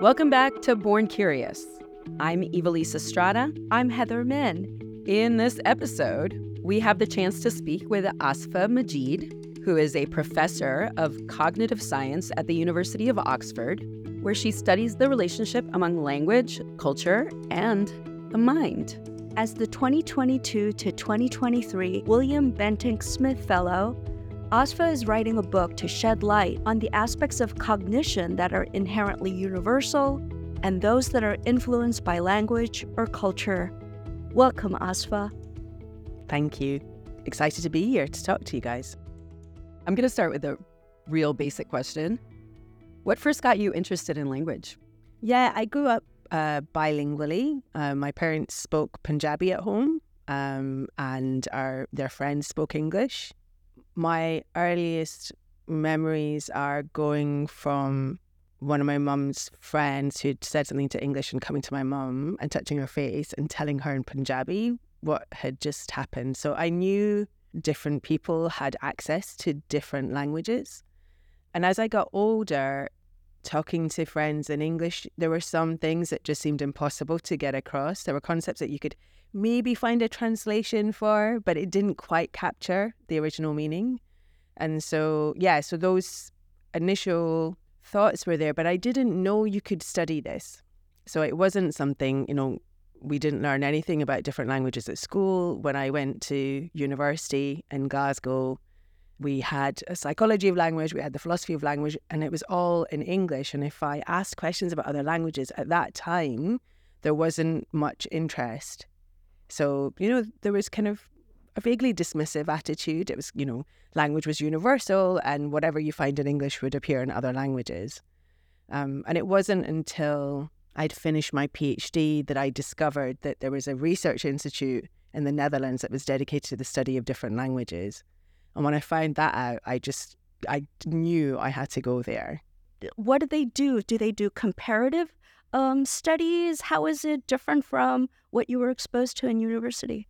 Welcome back to Born Curious. I'm Ivelisse Estrada. I'm Heather Min. In this episode, we have the chance to speak with Asifa Majid, who is a professor of cognitive science at the University of Oxford, where she studies the relationship among language, culture, and the mind. As the 2022 to 2023 William Bentinck Smith Fellow, Asifa is writing a book to shed light on the aspects of cognition that are inherently universal and those that are influenced by language or culture. Welcome, Asifa. Thank you. Excited to be here to talk to you guys. I'm going to start with a real basic question. What first got you interested in language? Yeah, I grew up uh, bilingually. Uh, my parents spoke Punjabi at home, um, and our their friends spoke English. My earliest memories are going from one of my mum's friends who'd said something to English and coming to my mum and touching her face and telling her in Punjabi what had just happened. So I knew different people had access to different languages. And as I got older, talking to friends in English, there were some things that just seemed impossible to get across. There were concepts that you could maybe find a translation for, but it didn't quite capture the original meaning. And so, yeah, so those initial thoughts were there, but I didn't know you could study this. So it wasn't something, you know, we didn't learn anything about different languages at school. When I went to university in Glasgow, we had a psychology of language, we had the philosophy of language, and it was all in English. And if I asked questions about other languages at that time, there wasn't much interest. So, you know, there was kind of a vaguely dismissive attitude. It was, you know, language was universal and whatever you find in English would appear in other languages. Um, and it wasn't until I'd finished my PhD that I discovered that there was a research institute in the Netherlands that was dedicated to the study of different languages. And when I found that out, I just I knew I had to go there. What do they do? Do they do comparative um, studies? How is it different from what you were exposed to in university?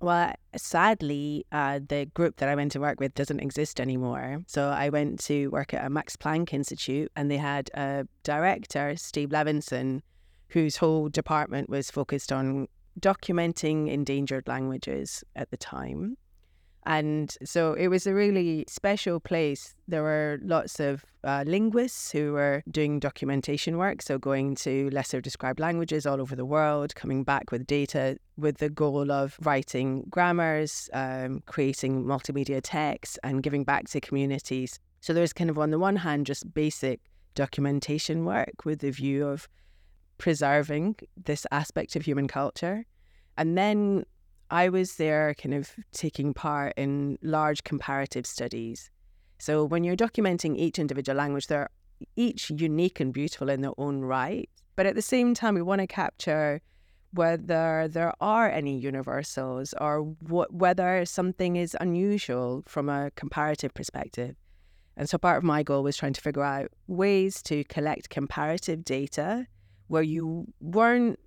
Well, sadly, uh, the group that I went to work with doesn't exist anymore. So I went to work at a Max Planck Institute, and they had a director, Steve Levinson, whose whole department was focused on documenting endangered languages at the time. And so it was a really special place. There were lots of uh, linguists who were doing documentation work, so going to lesser described languages all over the world, coming back with data with the goal of writing grammars, um, creating multimedia texts, and giving back to communities. So there's kind of, on the one hand, just basic documentation work with the view of preserving this aspect of human culture. And then I was there kind of taking part in large comparative studies. So when you're documenting each individual language, they're each unique and beautiful in their own right. But at the same time, we want to capture whether there are any universals or what, whether something is unusual from a comparative perspective. And so part of my goal was trying to figure out ways to collect comparative data where you weren't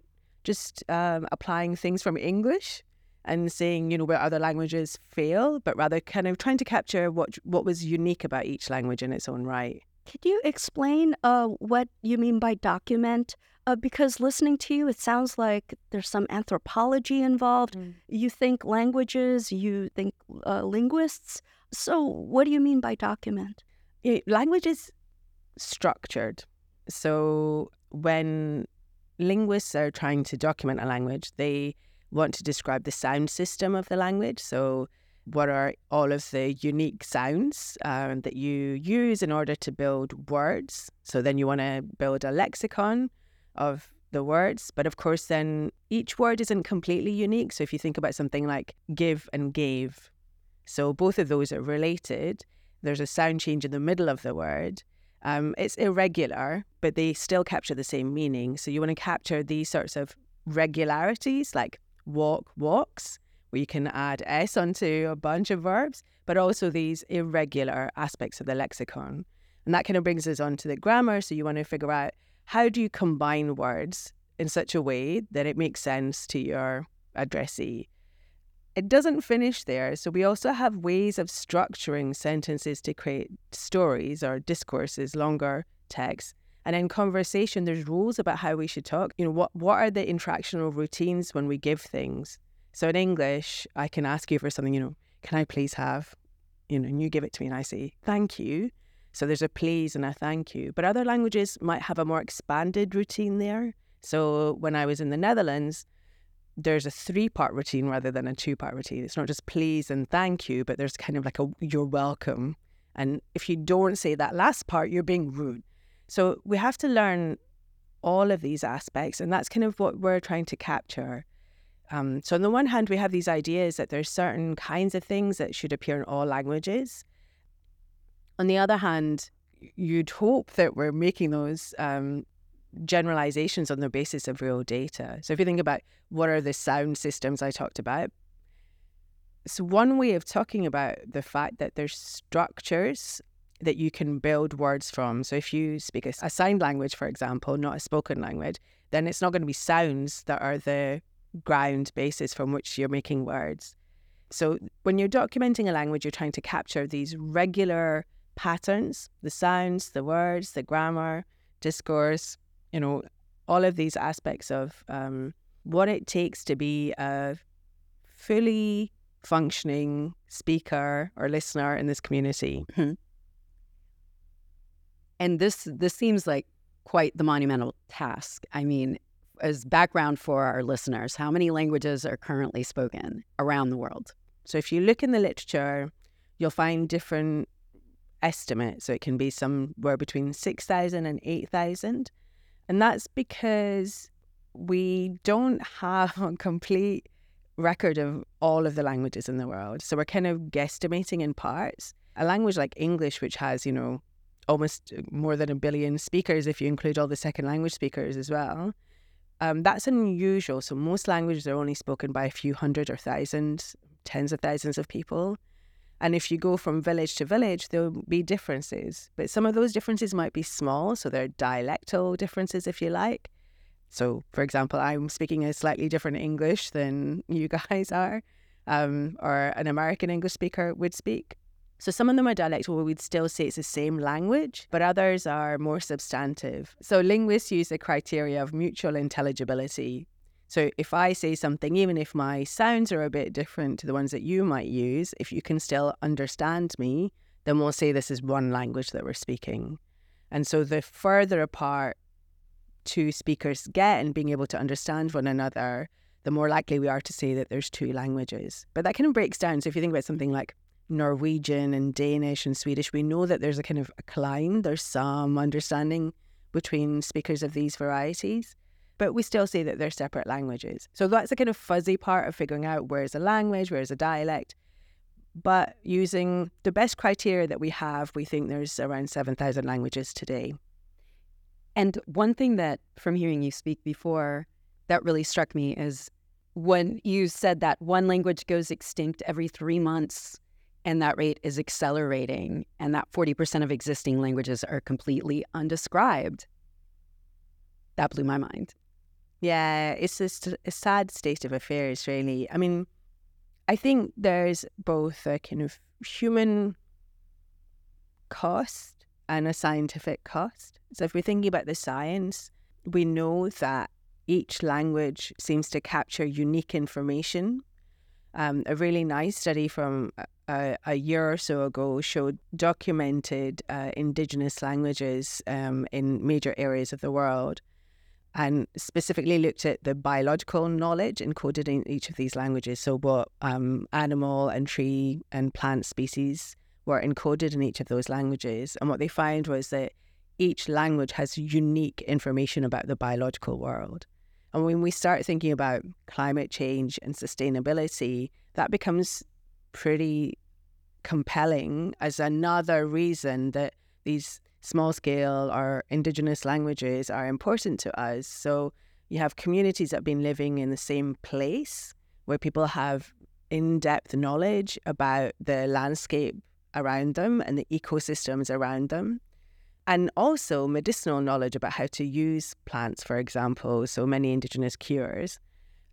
just um, applying things from English and seeing you know, where other languages fail, but rather kind of trying to capture what what was unique about each language in its own right. Could you explain uh, what you mean by document? Uh, because listening to you, it sounds like there's some anthropology involved. Mm. You think languages, you think uh, linguists. So, what do you mean by document? Yeah, language is structured. So, when linguists are trying to document a language, they want to describe the sound system of the language. So, what are all of the unique sounds um, that you use in order to build words? So, then you want to build a lexicon of the words. But of course, then each word isn't completely unique. So, if you think about something like give and gave, so both of those are related. There's a sound change in the middle of the word. Um, it's irregular, but they still capture the same meaning. So you want to capture these sorts of regularities, like walk, walks, We can add S onto a bunch of verbs, but also these irregular aspects of the lexicon. And that kind of brings us on to the grammar. So you want to figure out how do you combine words in such a way that it makes sense to your addressee. It doesn't finish there. So we also have ways of structuring sentences to create stories or discourses, longer texts. And in conversation, there's rules about how we should talk. You know, what what are the interactional routines when we give things? So in English, I can ask you for something, you know, can I please have, you know, and you give it to me and I say, thank you. So there's a please and a thank you. But other languages might have a more expanded routine there. So when I was in the Netherlands, there's a three part routine rather than a two part routine. It's not just please and thank you, but there's kind of like a you're welcome. And if you don't say that last part, you're being rude. So we have to learn all of these aspects, and that's kind of what we're trying to capture. Um, so on the one hand, we have these ideas that there's certain kinds of things that should appear in all languages. On the other hand, you'd hope that we're making those um, generalizations on the basis of real data. So if you think about what are the sound systems I talked about, so one way of talking about the fact that there's structures that you can build words from. So if you speak a, a signed language, for example, not a spoken language, then it's not going to be sounds that are the ground basis from which you're making words. So when you're documenting a language, you're trying to capture these regular patterns, the sounds, the words, the grammar, discourse, you know, all of these aspects of um, what it takes to be a fully functioning speaker or listener in this community. Mm-hmm. And this this seems like quite the monumental task. I mean, as background for our listeners, how many languages are currently spoken around the world? So if you look in the literature, you'll find different estimates. So it can be somewhere between 6,000 and 8,000. And that's because we don't have a complete record of all of the languages in the world. So we're kind of guesstimating in parts. A language like English, which has, you know, almost more than a billion speakers if you include all the second language speakers as well, um, that's unusual. So most languages are only spoken by a few hundred or thousands, tens of thousands of people. And if you go from village to village, there'll be differences. But some of those differences might be small. So they're dialectal differences, if you like. So, for example, I'm speaking a slightly different English than you guys are, um, or an American English speaker would speak. So some of them are dialectal where we'd still say it's the same language, but others are more substantive. So linguists use the criteria of mutual intelligibility. So if I say something, even if my sounds are a bit different to the ones that you might use, if you can still understand me, then we'll say this is one language that we're speaking. And so the further apart two speakers get and being able to understand one another, the more likely we are to say that there's two languages. But that kind of breaks down. So if you think about something like Norwegian and Danish and Swedish, we know that there's a kind of a cline, there's some understanding between speakers of these varieties but we still say that they're separate languages. So that's the kind of fuzzy part of figuring out where is a language, where is a dialect. But using the best criteria that we have, we think there's around 7,000 languages today. And one thing that, from hearing you speak before, that really struck me is when you said that one language goes extinct every three months and that rate is accelerating, and that 40% of existing languages are completely undescribed. That blew my mind. Yeah, it's just a sad state of affairs, really. I mean, I think there's both a kind of human cost and a scientific cost. So if we're thinking about the science, we know that each language seems to capture unique information. Um, a really nice study from a, a, year or so ago showed documented uh, indigenous languages um, in major areas of the world and specifically looked at the biological knowledge encoded in each of these languages. So, what um, animal and tree and plant species were encoded in each of those languages. And what they found was that each language has unique information about the biological world. And when we start thinking about climate change and sustainability, that becomes pretty compelling as another reason that these small scale or indigenous languages are important to us. So you have communities that have been living in the same place where people have in depth knowledge about the landscape around them and the ecosystems around them. And also medicinal knowledge about how to use plants, for example, so many indigenous cures.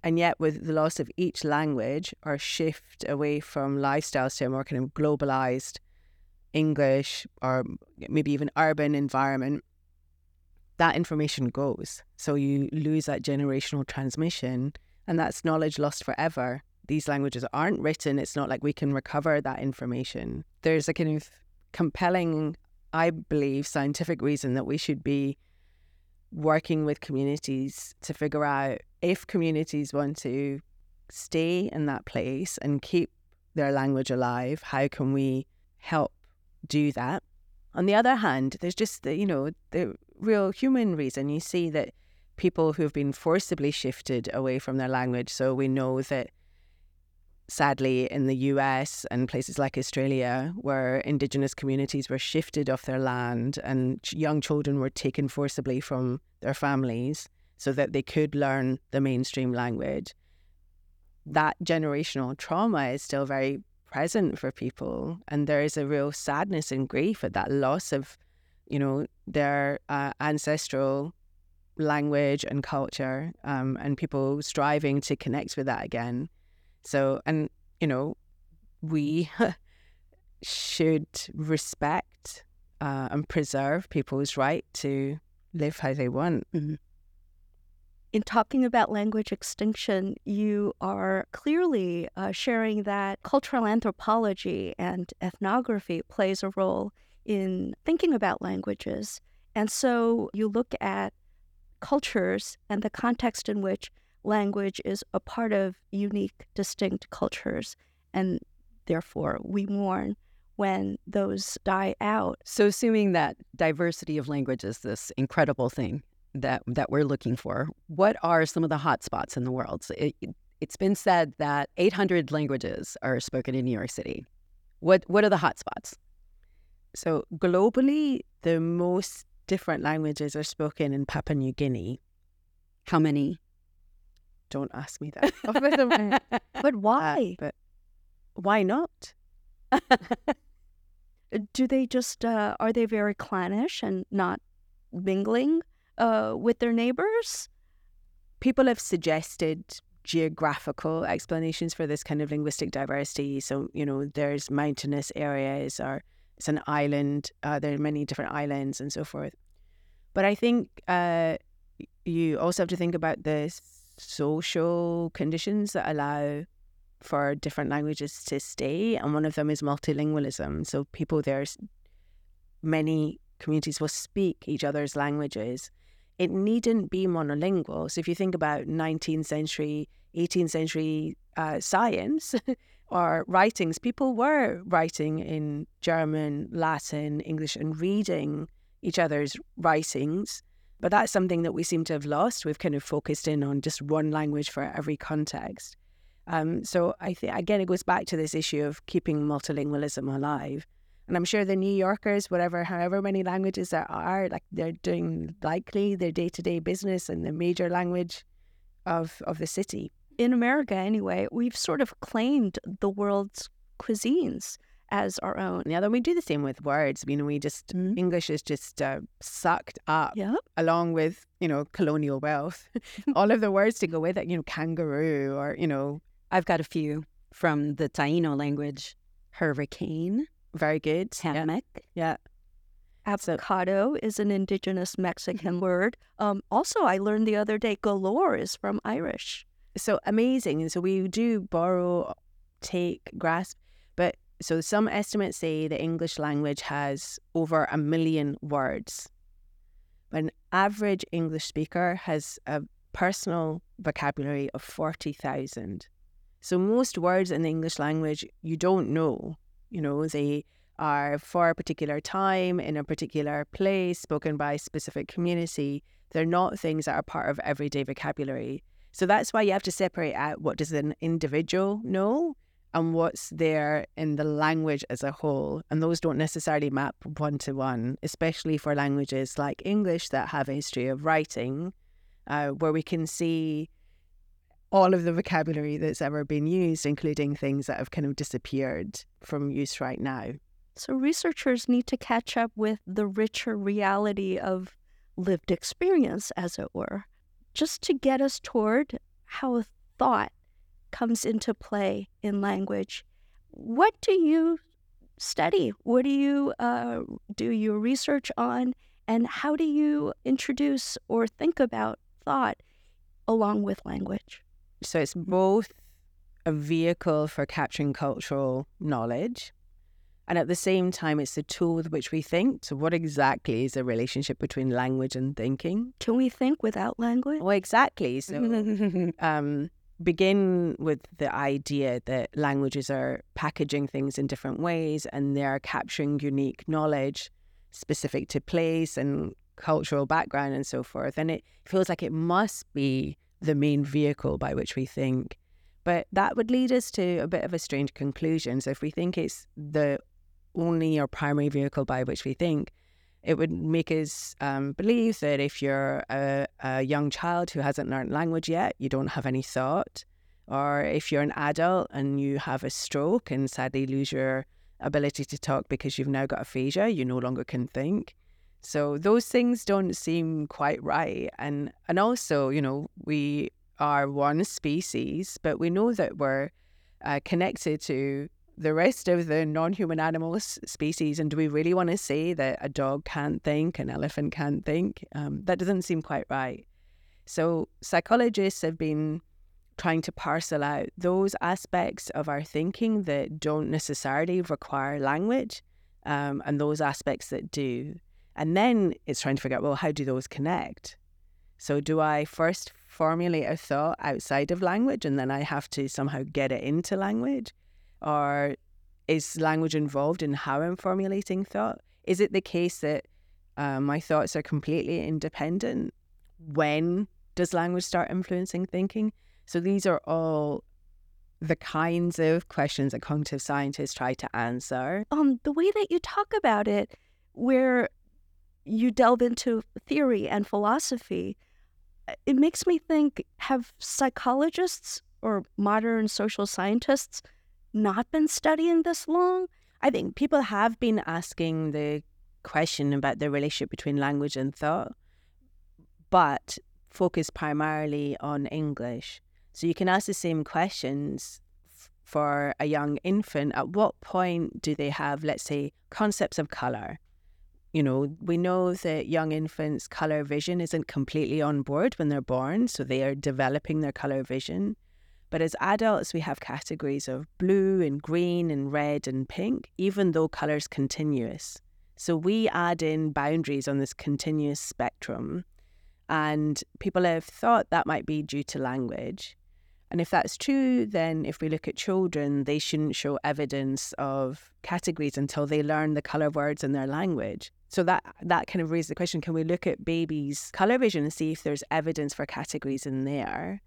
And yet, with the loss of each language or shift away from lifestyles to a more kind of globalized English or maybe even urban environment, that information goes. So you lose that generational transmission, and that's knowledge lost forever. These languages aren't written. It's not like we can recover that information. There's a kind of compelling, I believe, scientific reason that we should be working with communities to figure out if communities want to stay in that place and keep their language alive, how can we help do that? On the other hand, there's just the, you know, the real human reason. You see that people who've been forcibly shifted away from their language. So we know that sadly in the US and places like Australia, where indigenous communities were shifted off their land and young children were taken forcibly from their families so that they could learn the mainstream language. That generational trauma is still very present for people, and there is a real sadness and grief at that loss of, you know, their uh, ancestral language and culture, um, and people striving to connect with that again. So, and, you know, we should respect uh, and preserve people's right to live how they want. Mm-hmm. In talking about language extinction, you are clearly uh, sharing that cultural anthropology and ethnography plays a role in thinking about languages. And so you look at cultures and the context in which language is a part of unique, distinct cultures, and therefore we mourn when those die out. So, assuming that diversity of language is this incredible thing that that we're looking for, what are some of the hotspots in the world? It, it's been said that 800 languages are spoken in New York City. What what are the hotspots? So globally, the most different languages are spoken in Papua New Guinea. How many? Don't ask me that. but why? Uh, but why not? Do they just uh, are they very clannish and not mingling uh, with their neighbors? People have suggested geographical explanations for this kind of linguistic diversity. So you know, there's mountainous areas, or it's an island. Uh, there are many different islands and so forth. But I think uh, you also have to think about this social conditions that allow for different languages to stay, and one of them is multilingualism. So people there, many communities will speak each other's languages. It needn't be monolingual. So if you think about 19th century, 18th century uh, science or writings, people were writing in German, Latin, English, and reading each other's writings but that's something that we seem to have lost. We've kind of focused in on just one language for every context. Um, so I think again, it goes back to this issue of keeping multilingualism alive. And I'm sure the New Yorkers, whatever, however many languages there are, like they're doing likely their day to day business in the major language of of the city. In America, anyway, we've sort of claimed the world's cuisines as our own. Yeah, then we do the same with words. You know, we just mm. English is just uh, sucked up yep. along with you know colonial wealth, all of the words to go with it. You know, kangaroo or you know. I've got a few from the Taino language. Hurricane, very good. Hammock, yeah. yeah. Avocado is an indigenous Mexican word. Um, also, I learned the other day galore is from Irish. So amazing. And so we do borrow, take, grasp, so some estimates say the English language has over a million words. But an average English speaker has a personal vocabulary of 40,000. So most words in the English language you don't know. You know, they are for a particular time in a particular place spoken by a specific community. They're not things that are part of everyday vocabulary. So that's why you have to separate out what does an individual know and what's there in the language as a whole. And those don't necessarily map one to one, especially for languages like English that have a history of writing, uh, where we can see all of the vocabulary that's ever been used, including things that have kind of disappeared from use right now. So, researchers need to catch up with the richer reality of lived experience, as it were, just to get us toward how a thought comes into play in language. What do you study? What do you uh, do your research on? And how do you introduce or think about thought along with language? So it's both a vehicle for capturing cultural knowledge. And at the same time, it's the tool with which we think. So, what exactly is the relationship between language and thinking? Can we think without language? Well, exactly. So, um, begin with the idea that languages are packaging things in different ways and they are capturing unique knowledge specific to place and cultural background and so forth. And it feels like it must be the main vehicle by which we think. But that would lead us to a bit of a strange conclusion. So if we think it's the only or primary vehicle by which we think, it would make us um, believe that if you're a, a young child who hasn't learned language yet, you don't have any thought. Or if you're an adult and you have a stroke and sadly lose your ability to talk because you've now got aphasia, you no longer can think. So those things don't seem quite right. And and also, you know, we are one species, but we know that we're uh, connected to the rest of the non-human animal species. And do we really want to say that a dog can't think, an elephant can't think? Um, that doesn't seem quite right. So psychologists have been trying to parcel out those aspects of our thinking that don't necessarily require language um, and those aspects that do. And then it's trying to figure out, well, how do those connect? So, do I first formulate a thought outside of language and then I have to somehow get it into language? Or is language involved in how I'm formulating thought? Is it the case that uh, my thoughts are completely independent? When does language start influencing thinking? So, these are all the kinds of questions that cognitive scientists try to answer. Um, the way that you talk about it, where you delve into theory and philosophy, uh, it makes me think have psychologists or modern social scientists not been studying this long? I think people have been asking the question about the relationship between language and thought, but focus primarily on English. So you can ask the same questions for a young infant. At what point do they have, let's say, concepts of color? you know, we know that young infants' color vision isn't completely on board when they're born, so they are developing their color vision. But as adults, we have categories of blue and green and red and pink, even though color's continuous. So we add in boundaries on this continuous spectrum. And people have thought that might be due to language. And if that's true, then if we look at children, they shouldn't show evidence of categories until they learn the color words in their language. So that that kind of raises the question: Can we look at babies' color vision and see if there's evidence for categories in there?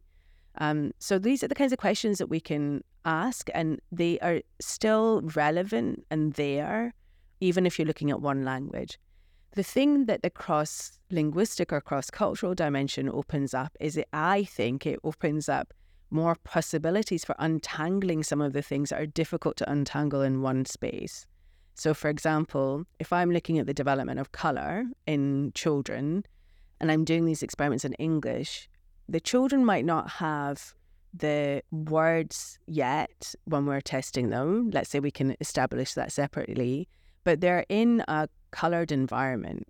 Um, so these are the kinds of questions that we can ask, and they are still relevant and there, even if you're looking at one language. The thing that the cross linguistic or cross cultural dimension opens up is it, I think, it opens up more possibilities for untangling some of the things that are difficult to untangle in one space. So, for example, if I'm looking at the development of color in children and I'm doing these experiments in English, the children might not have the words yet when we're testing them. Let's say we can establish that separately, but they're in a colored environment.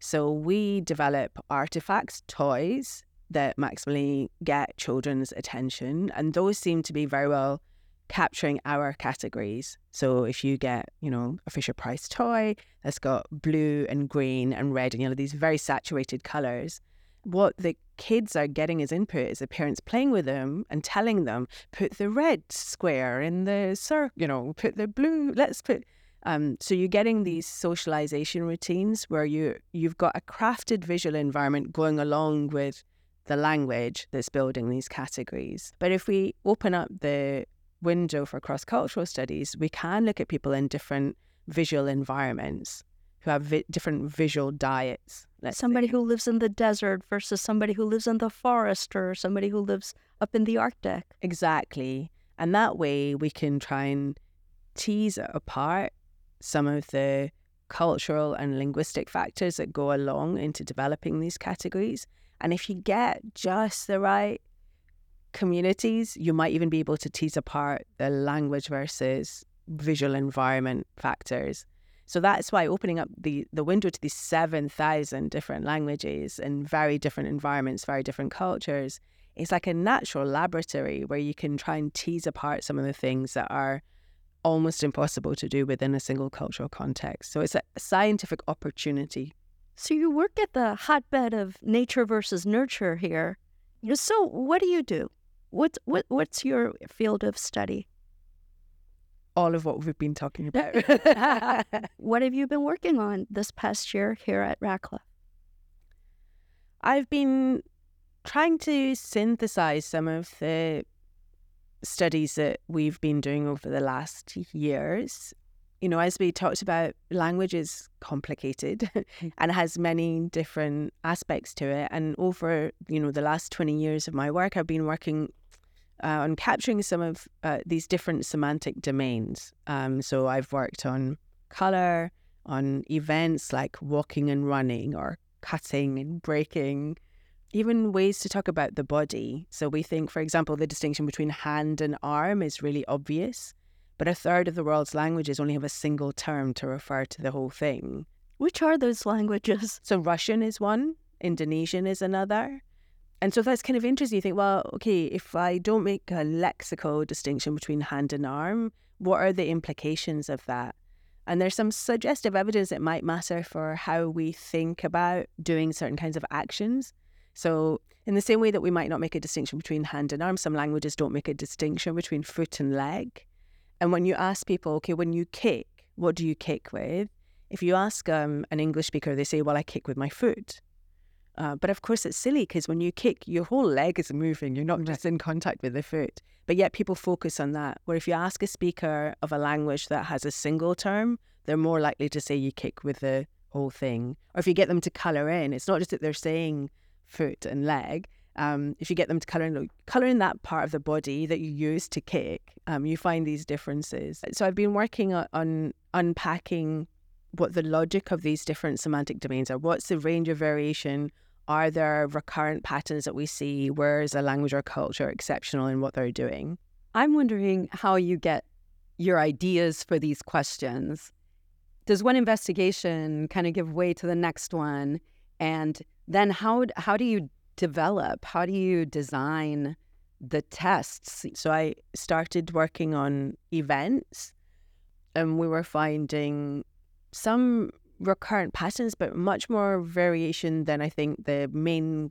So we develop artifacts, toys that maximally get children's attention, and those seem to be very well capturing our categories. So if you get, you know, a Fisher Price toy that's got blue and green and red and yellow, these very saturated colors, what the kids are getting as input is the parents playing with them and telling them, put the red square in the circle, you know, put the blue, let's put. Um, so you're getting these socialization routines where you you've got a crafted visual environment going along with the language that's building these categories. But if we open up the window for cross cultural studies, we can look at people in different visual environments who have vi- different visual diets. Somebody say. who lives in the desert versus somebody who lives in the forest or somebody who lives up in the Arctic. Exactly. And that way we can try and tease apart some of the cultural and linguistic factors that go along into developing these categories. And if you get just the right communities, you might even be able to tease apart the language versus visual environment factors. So that's why opening up the, the window to these 7,000 different languages and very different environments, very different cultures, it's like a natural laboratory where you can try and tease apart some of the things that are almost impossible to do within a single cultural context. So it's a scientific opportunity. So you work at the hotbed of nature versus nurture here. So what do you do? What's what, what's your field of study? All of what we've been talking about. what have you been working on this past year here at Radcliffe? I've been trying to synthesize some of the studies that we've been doing over the last years. You know, as we talked about, language is complicated mm. and has many different aspects to it. And over, you know, the last 20 years of my work, I've been working uh, on capturing some of uh, these different semantic domains. Um, so I've worked on color, on events like walking and running, or cutting and breaking, even ways to talk about the body. So we think, for example, the distinction between hand and arm is really obvious, but a third of the world's languages only have a single term to refer to the whole thing. Which are those languages? So Russian is one, Indonesian is another. And so that's kind of interesting. You think, well, okay, if I don't make a lexical distinction between hand and arm, what are the implications of that? And there's some suggestive evidence that might matter for how we think about doing certain kinds of actions. So, in the same way that we might not make a distinction between hand and arm, some languages don't make a distinction between foot and leg. And when you ask people, okay, when you kick, what do you kick with? If you ask um, an English speaker, they say, well, I kick with my foot. Uh, but of course, it's silly because when you kick, your whole leg is moving. You're not just in contact with the foot. But yet, people focus on that. Where if you ask a speaker of a language that has a single term, they're more likely to say you kick with the whole thing. Or if you get them to color in, it's not just that they're saying foot and leg, um, if you get them to color in, color in that part of the body that you use to kick, um, you find these differences. So I've been working on, on unpacking what the logic of these different semantic domains are. What's the range of variation? Are there recurrent patterns that we see? Where is a language or culture exceptional in what they're doing? I'm wondering how you get your ideas for these questions. Does one investigation kind of give way to the next one? And then how how do you develop? How do you design the tests? So I started working on events, and we were finding some recurrent patterns, but much more variation than I think the main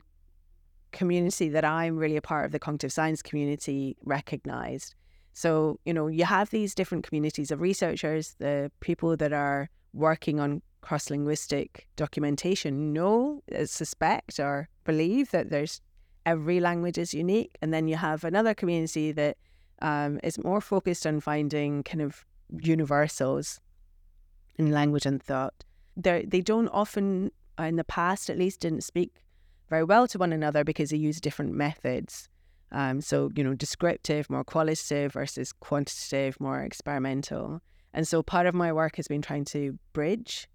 community that I'm really a part of, the cognitive science community, recognized. So, you know, you have these different communities of researchers, the people that are working on cross linguistic documentation know, uh, suspect, or believe that there's every language is unique. And then you have another community that um, is more focused on finding kind of universals in language and thought. They're, they don't often, uh, in the past at least, didn't speak very well to one another because they use different methods. Um, so, you know, descriptive, more qualitative versus quantitative, more experimental. And so part of my work has been trying to bridge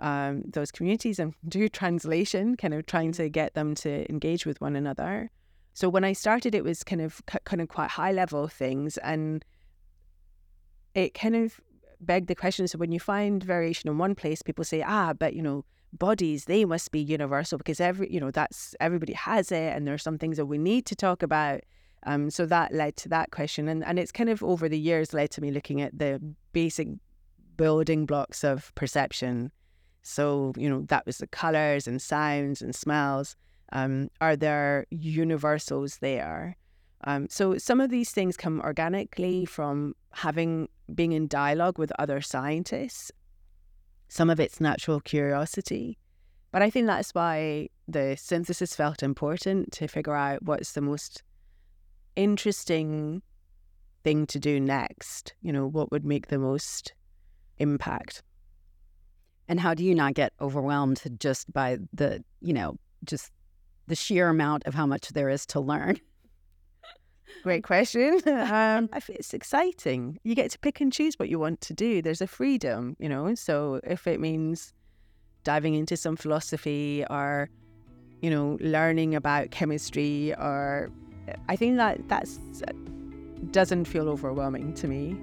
um, those communities and do translation, kind of trying to get them to engage with one another. So when I started, it was kind of kind of quite high level things, and it kind of begged the question. So when you find variation in one place, people say, ah, but you know, bodies they must be universal because every you know that's everybody has it, and there are some things that we need to talk about. Um, so that led to that question, and and it's kind of over the years led to me looking at the basic building blocks of perception so, you know, that was the colors and sounds and smells. Um, are there universals there? Um, so some of these things come organically from having being in dialogue with other scientists. Some of it's natural curiosity. But I think that's why the synthesis felt important to figure out what's the most interesting thing to do next. You know, what would make the most impact. And how do you not get overwhelmed just by the, you know, just the sheer amount of how much there is to learn? Great question. um, it's exciting. You get to pick and choose what you want to do. There's a freedom, you know. So if it means diving into some philosophy or, you know, learning about chemistry, or I think that that's doesn't feel overwhelming to me.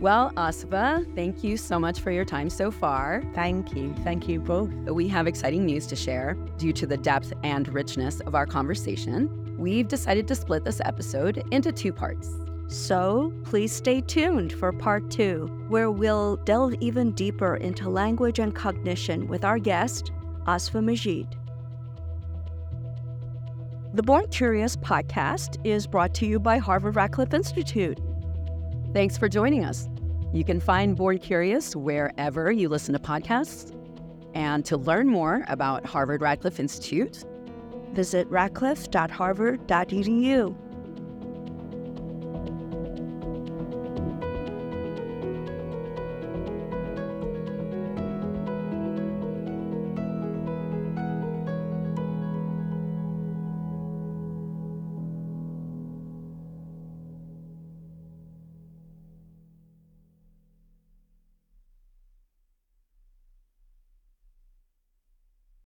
Well, Asifa, thank you so much for your time so far. Thank you. Thank you both. We have exciting news to share. Due to the depth and richness of our conversation, we've decided to split this episode into two parts. So please stay tuned for part two, where we'll delve even deeper into language and cognition with our guest, Asifa Majid. The Born Curious podcast is brought to you by Harvard Radcliffe Institute. Thanks for joining us. You can find Born Curious wherever you listen to podcasts. And to learn more about Harvard Radcliffe Institute, visit radcliffe.harvard.edu.